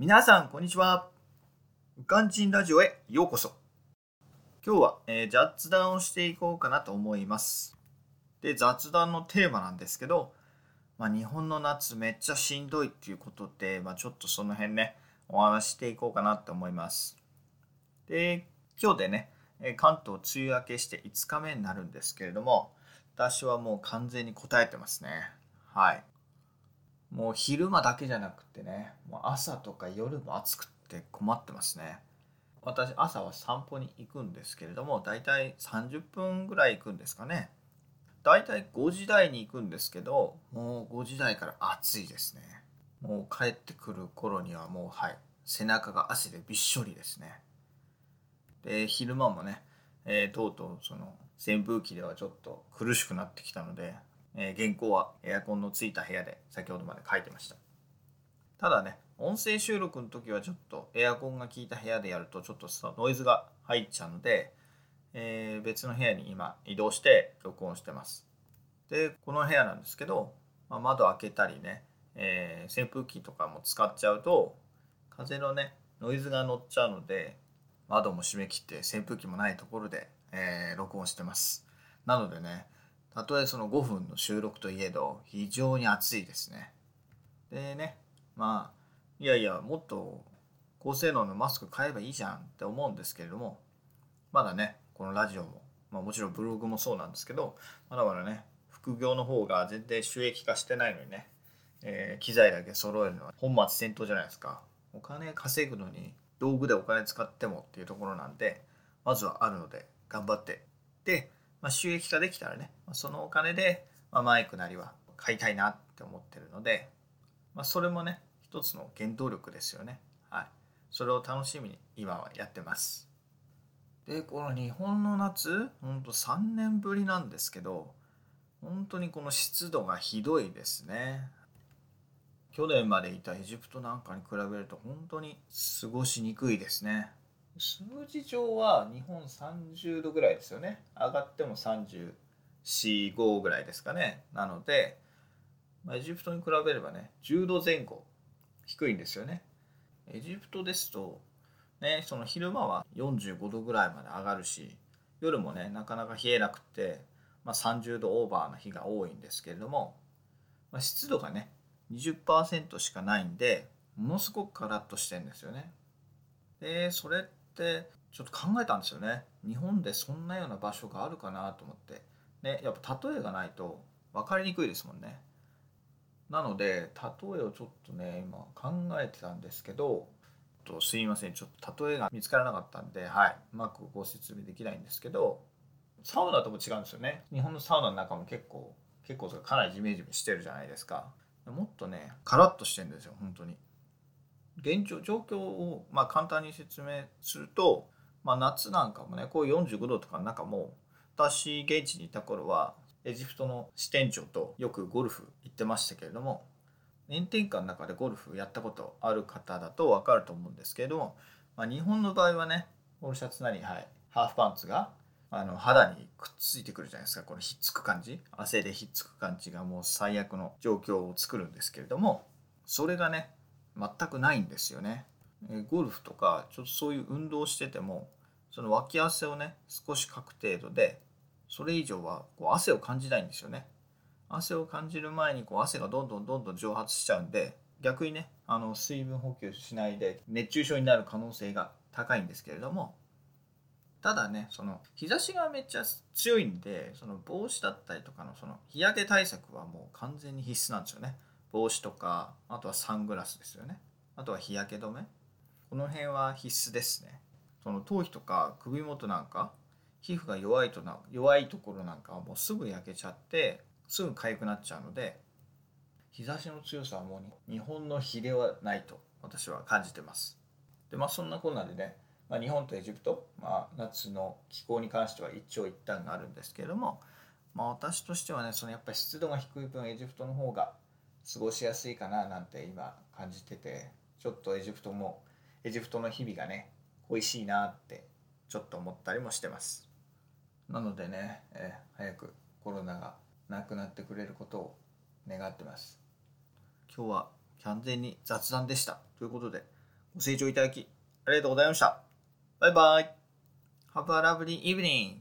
皆さん、こんにちは。うかんちんラジオへようこそ。今日は、えー雑談をしていこうかなと思います。で、雑談のテーマなんですけど、まあ、日本の夏めっちゃしんどいっていうことで、まあ、ちょっとその辺ね、お話していこうかなと思います。で、今日でね、関東梅雨明けして5日目になるんですけれども、私はもう完全に答えてますね。はい。もう昼間だけじゃなくてね、もう朝とか夜も暑くて困ってますね。私、朝は散歩に行くんですけれども、だいたい30分ぐらい行くんですかね。だいたい5時台に行くんですけど、もう5時台から暑いですね。もう帰ってくる頃にはもう、はい、背中が汗でびっしょりですね。で、昼間もね、えーとうとうその扇風機ではちょっと苦しくなってきたので、えー原稿はエアコンのついた部屋で先ほどまで書いてました。ただね音声収録の時はちょっとエアコンが効いた部屋でやるとちょっとノイズが入っちゃうので、えー別の部屋に今移動して録音してます。でこの部屋なんですけど、まあ、窓開けたりね、えー扇風機とかも使っちゃうと風のねノイズが乗っちゃうので窓も閉め切って扇風機もないところで、えー録音してます。なのでねたとえその5分の収録といえど非常に暑いですね。でねまあいやいやもっと高性能のマスク買えばいいじゃんって思うんですけれどもまだねこのラジオも、まあ、もちろんブログもそうなんですけどまだまだね副業の方が全然収益化してないのにね、えー機材だけ揃えるのは本末転倒じゃないですか。お金稼ぐのに道具でお金使ってもっていうところなんでまずはあるので頑張って。で、まあ、収益化できたらねまそのお金で、まあ、マイクなりは買いたいなって思ってるので、まあ、それもね一つの原動力ですよね。はい。それを楽しみに今はやってます。でこの日本の夏ほんと3年ぶりなんですけど本当にこの湿度がひどいですね。去年までいたエジプトなんかに比べると本当に過ごしにくいですね。数字上は日本30度ぐらいですよね。上がっても345ぐらいですかね。なので、まあ、エジプトに比べればね10度前後低いんですよね。エジプトですとねその昼間は45度ぐらいまで上がるし夜もねなかなか冷えなくて、まあ、30度オーバーの日が多いんですけれども、まあ、湿度がね20%しかないんでものすごくカラッとしてんですよね。でそれってちょっと考えたんですよね。日本でそんなような場所があるかなと思って。ねやっぱ例えがないと分かりにくいですもんね。なので例えをちょっとね今考えてたんですけどとすいません。ちょっと例えが見つからなかったんではい。うまくご説明できないんですけどサウナとも違うんですよね。日本のサウナの中も結構結構かなりジメジメしてるじゃないですか。もっとねカラッとしてるんですよ本当に。現状状況をまあ簡単に説明すると、まあ、夏なんかもねこう45度とかの中も私現地にいた頃はエジプトの支店長とよくゴルフ行ってましたけれども炎天下の中でゴルフやったことある方だと分かると思うんですけれども、まあ、日本の場合はねポロシャツなり、はい、ハーフパンツがあの肌にくっついてくるじゃないですか。このひっつく感じ。汗でひっつく感じがもう最悪の状況を作るんですけれどもそれがね全くないんですよね。ゴルフとかちょっとそういう運動をしててもその脇汗をね少しかく程度でそれ以上はこう汗を感じないんですよね。汗を感じる前にこう汗がどんどんどんどん蒸発しちゃうんで逆にねあの水分補給しないで熱中症になる可能性が高いんですけれどもただねその日差しがめっちゃ強いんでその帽子だったりとかのその日焼け対策はもう完全に必須なんですよね帽子とかあとはサングラスですよね。あとは日焼け止め。この辺は必須ですね。その頭皮とか首元なんか皮膚が弱いとな弱いところなんかはもうすぐ焼けちゃってすぐ痒くなっちゃうので日差しの強さはもう日本の比ではないと私は感じてます。でまあそんなこんなでね、まあ、日本とエジプト、まあ、夏の気候に関しては一長一短があるんですけれども、まあ、私としてはねそのやっぱり湿度が低い分エジプトの方が過ごしやすいかななんて今感じててちょっとエジプトもエジプトの日々がね恋しいなってちょっと思ったりもしてますなのでね、え早くコロナがなくなってくれることを願ってます今日は完全に雑談でしたということでご清聴いただきありがとうございました。バイバイ。Have a lovely evening.